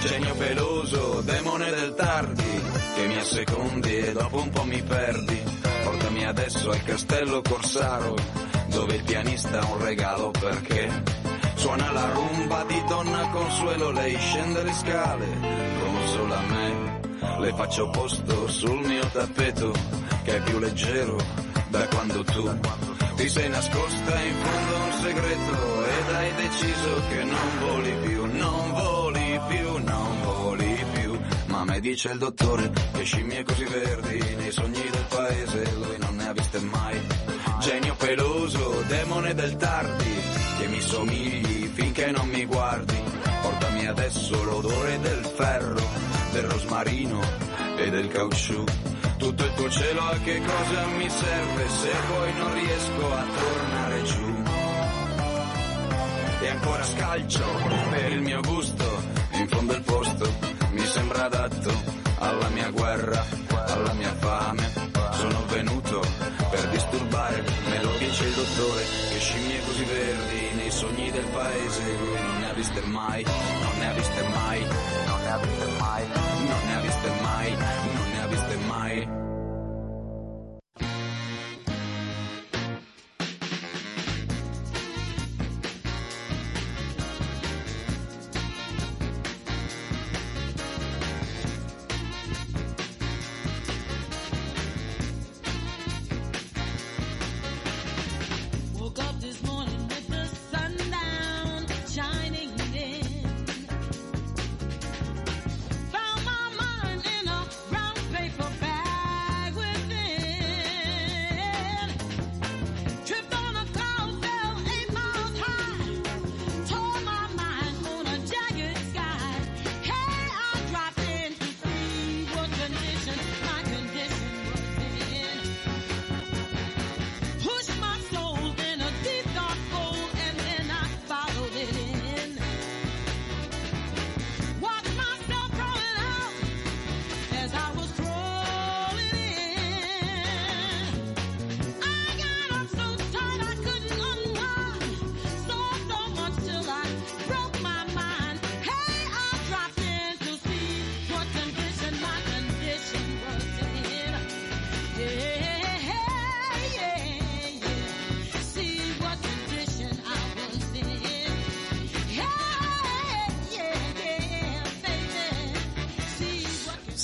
Genio peloso, demone del tardi, che mi assecondi e dopo un po' mi perdi. Portami adesso al castello Corsaro, dove il pianista ha un regalo perché suona la rumba di donna Consuelo, lei scende le scale, consola me, le faccio posto sul mio tappeto, che è più leggero da quando tu ti sei nascosta in fondo un segreto ed hai deciso che non voli più, non voli dice il dottore che scimmie così verdi nei sogni del paese lui non ne ha viste mai. Genio peloso, demone del tardi, che mi somigli finché non mi guardi. Portami adesso l'odore del ferro, del rosmarino e del caucciù. Tutto il tuo cielo a che cosa mi serve se poi non riesco a tornare giù? E ancora scalcio per il mio gusto, in fondo il posto mi sembra adatto alla mia guerra, alla mia fame. Sono venuto per disturbare, me lo dice il dottore, che scimmie così verdi nei sogni del paese non ne ha viste mai, non ne ha viste mai, non ne ha viste mai, non ne ha viste mai,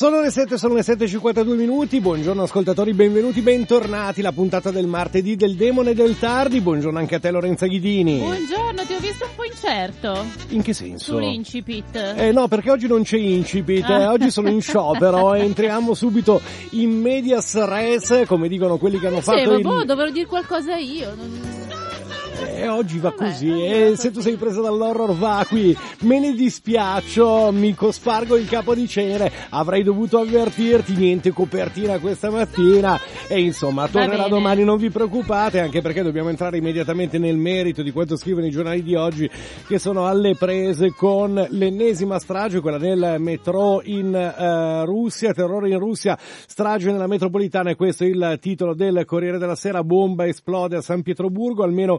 Sono le 7, sono le 7.52 minuti, buongiorno ascoltatori, benvenuti, bentornati, la puntata del martedì del Demone del Tardi, buongiorno anche a te Lorenza Ghidini. Buongiorno, ti ho visto un po' incerto In che senso? sull'incipit. Eh no, perché oggi non c'è incipit, eh, oggi sono in sciopero, entriamo subito in medias res, come dicono quelli che hanno fatto Dicevo, il... boh, dovrò dire qualcosa io. non- E oggi va Vabbè, così, e se tu sei presa dall'horror va qui, me ne dispiaccio, mi cospargo il capo di cenere, avrei dovuto avvertirti, niente copertina questa mattina, e insomma tornerà domani, non vi preoccupate, anche perché dobbiamo entrare immediatamente nel merito di quanto scrivono i giornali di oggi, che sono alle prese con l'ennesima strage, quella nel metro in eh, Russia, terrore in Russia, strage nella metropolitana, e questo è il titolo del Corriere della Sera, bomba esplode a San Pietroburgo, almeno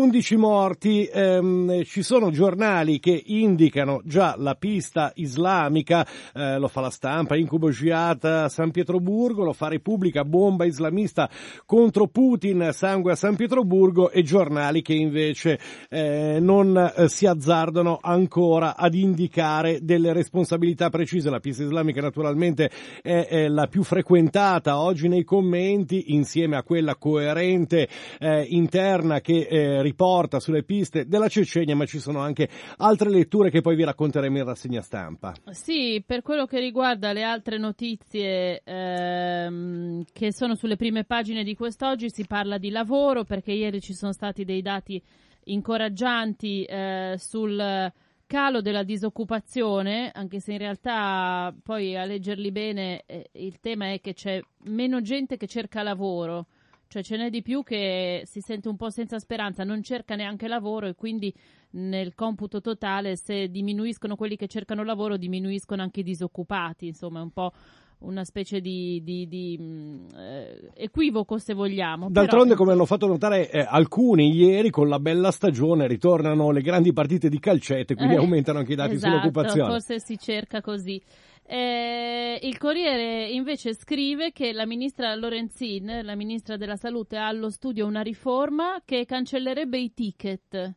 11 morti, ehm, ci sono giornali che indicano già la pista islamica, eh, lo fa la stampa, incubo jihad a San Pietroburgo, lo fa Repubblica, bomba islamista contro Putin, sangue a San Pietroburgo e giornali che invece eh, non eh, si azzardano ancora ad indicare delle responsabilità precise. La pista islamica naturalmente è, è la più frequentata oggi nei commenti insieme a quella coerente eh, interna che eh, riporta sulle piste della Cecenia, ma ci sono anche altre letture che poi vi racconteremo in rassegna stampa. Sì, per quello che riguarda le altre notizie ehm, che sono sulle prime pagine di quest'oggi, si parla di lavoro perché ieri ci sono stati dei dati incoraggianti eh, sul calo della disoccupazione, anche se in realtà poi a leggerli bene eh, il tema è che c'è meno gente che cerca lavoro, cioè ce n'è di più che si sente un po' senza speranza, non cerca neanche lavoro e quindi nel computo totale se diminuiscono quelli che cercano lavoro diminuiscono anche i disoccupati, insomma è un po' una specie di, di- di, mh, eh, equivoco se vogliamo. Però- D'altronde, come hanno fatto notare eh, alcuni ieri, con la bella stagione ritornano le grandi partite di calcette, quindi Eh, aumentano anche i dati esatto, sull'occupazione. Forse si cerca così. Eh, il Corriere invece scrive che la ministra Lorenzin, la ministra della Salute, ha allo studio una riforma che cancellerebbe i ticket,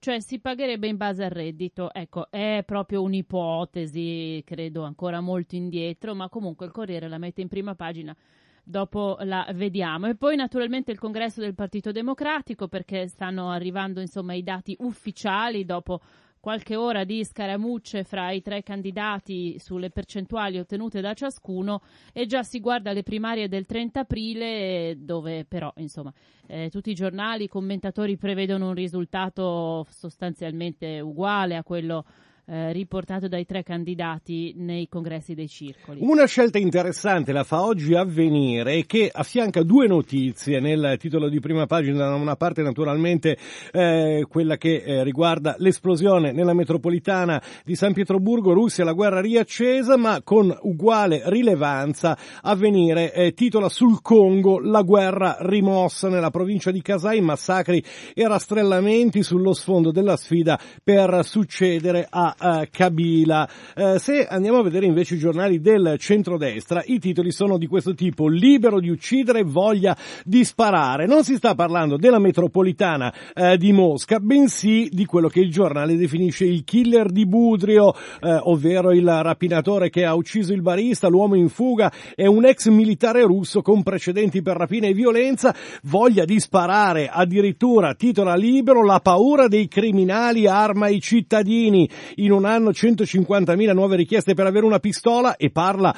cioè si pagherebbe in base al reddito. Ecco, è proprio un'ipotesi, credo ancora molto indietro, ma comunque il Corriere la mette in prima pagina. Dopo la vediamo. E poi naturalmente il congresso del Partito Democratico perché stanno arrivando insomma i dati ufficiali dopo qualche ora di scaramucce fra i tre candidati sulle percentuali ottenute da ciascuno e già si guarda le primarie del 30 aprile dove però insomma eh, tutti i giornali, i commentatori prevedono un risultato sostanzialmente uguale a quello eh, riportato dai tre candidati nei congressi dei circoli. Una scelta interessante la fa oggi avvenire che affianca due notizie nel titolo di prima pagina, da una parte naturalmente eh, quella che eh, riguarda l'esplosione nella metropolitana di San Pietroburgo, Russia, la guerra riaccesa, ma con uguale rilevanza avvenire eh, titola sul Congo la guerra rimossa nella provincia di Kasai, massacri e rastrellamenti sullo sfondo della sfida per succedere a eh, Kabila. Eh, se andiamo a vedere invece i giornali del centrodestra, i titoli sono di questo tipo: libero di uccidere, voglia di sparare. Non si sta parlando della metropolitana eh, di Mosca, bensì di quello che il giornale definisce il killer di Budrio, eh, ovvero il rapinatore che ha ucciso il barista, l'uomo in fuga è un ex militare russo con precedenti per rapina e violenza, voglia di sparare, addirittura titola libero, la paura dei criminali arma i cittadini. In un anno 150.000 nuove richieste per avere una pistola e parla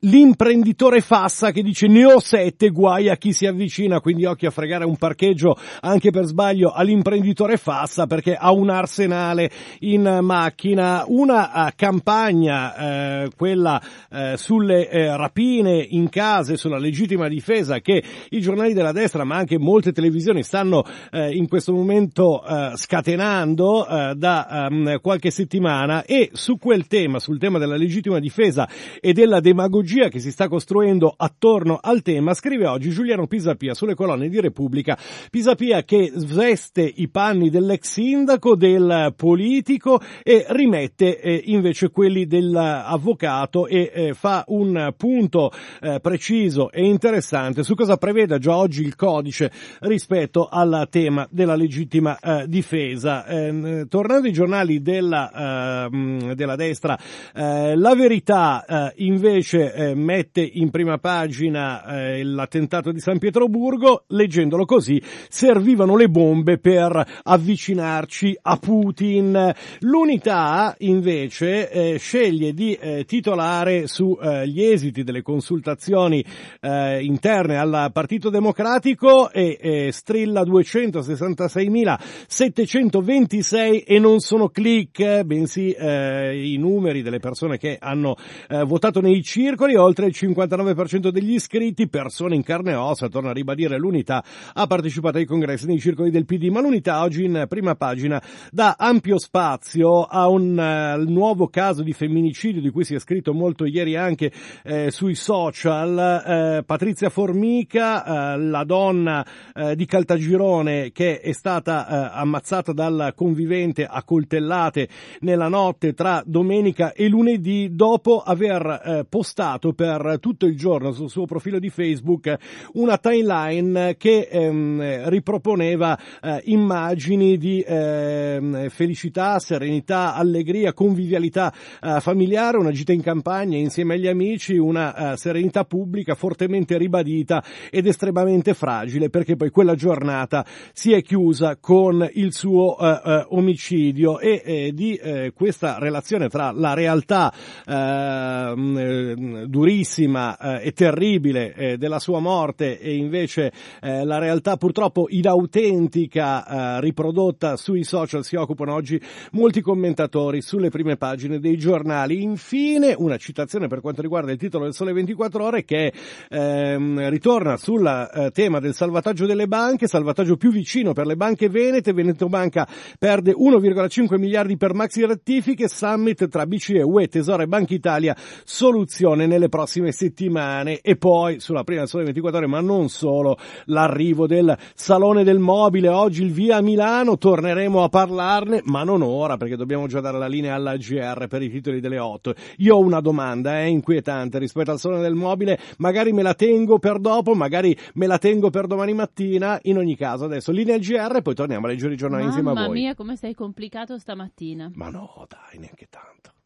l'imprenditore Fassa che dice ne ho sette, guai a chi si avvicina, quindi occhio a fregare un parcheggio anche per sbaglio all'imprenditore Fassa perché ha un arsenale in macchina, una eh, campagna, eh, quella eh, sulle eh, rapine in case, sulla legittima difesa che i giornali della destra ma anche molte televisioni stanno eh, in questo momento eh, scatenando da ehm, qualche settimana. E su quel tema, sul tema della legittima difesa e della demagogia che si sta costruendo attorno al tema, scrive oggi Giuliano Pisapia sulle colonne di Repubblica. Pisapia che veste i panni dell'ex sindaco, del politico e rimette eh, invece quelli dell'avvocato e eh, fa un punto eh, preciso e interessante su cosa prevede già oggi il codice rispetto al tema della legittima eh, difesa. Eh, tornando ai giornali della, ehm, della destra, eh, la verità eh, invece eh, mette in prima pagina eh, l'attentato di San Pietroburgo, leggendolo così, servivano le bombe per avvicinarci a Putin. L'unità invece eh, sceglie di eh, titolare sugli esiti delle consultazioni eh, interne al Partito Democratico e eh, strilla 266.726 e non sono click, eh, bensì eh, i numeri delle persone che hanno eh, votato nei circoli, oltre il 59% degli iscritti, persone in carne e ossa, torna a ribadire l'unità, ha partecipato ai congressi nei circoli del PD, ma l'unità oggi in prima pagina dà ampio spazio a un eh, nuovo caso di femminicidio di cui si è scritto molto ieri anche eh, sui social, eh, Patrizia Formica, eh, la donna eh, di Caltagirone che è stata eh, ammazzata dal convivente a coltellate nella notte tra domenica e lunedì dopo aver eh, postato per tutto il giorno sul suo profilo di Facebook una timeline che ehm, riproponeva eh, immagini di ehm, felicità, serenità, allegria, convivialità eh, familiare, una gita in campagna insieme agli amici, una eh, serenità pubblica fortemente ribadita ed estremamente fragile perché poi quella giornata si è chiusa con il suo eh, eh, omicidio e eh, di questa relazione tra la realtà ehm, eh, durissima eh, e terribile eh, della sua morte e invece eh, la realtà purtroppo inautentica riprodotta sui social si occupano oggi molti commentatori sulle prime pagine dei giornali. Infine una citazione per quanto riguarda il titolo del Sole 24 ore che ehm, ritorna sul eh, tema del salvataggio delle banche, salvataggio più vicino per le banche venete, Veneto Banca perde 1,5 miliardi per maxi rettifiche, summit tra BCE, UE, Tesoro e Banca Italia, soluzione nelle prossime settimane e poi sulla prima del Sole 24 ore, ma non solo, l'arrivo del Salone del Mobile, oggi il via Milano, torneremo a parlarne, ma non ora perché dobbiamo già dare la linea alla GR per i titoli delle 8. Io ho una domanda, è eh, inquietante rispetto al Salone del Mobile, magari me la tengo per dopo, magari me la tengo per domani mattina, in ogni caso adesso linea al GR poi torniamo a leggere i giornali insieme a Mamma voi. mia, come sei complicato stamattina. Ma no, dai, neanche tanto.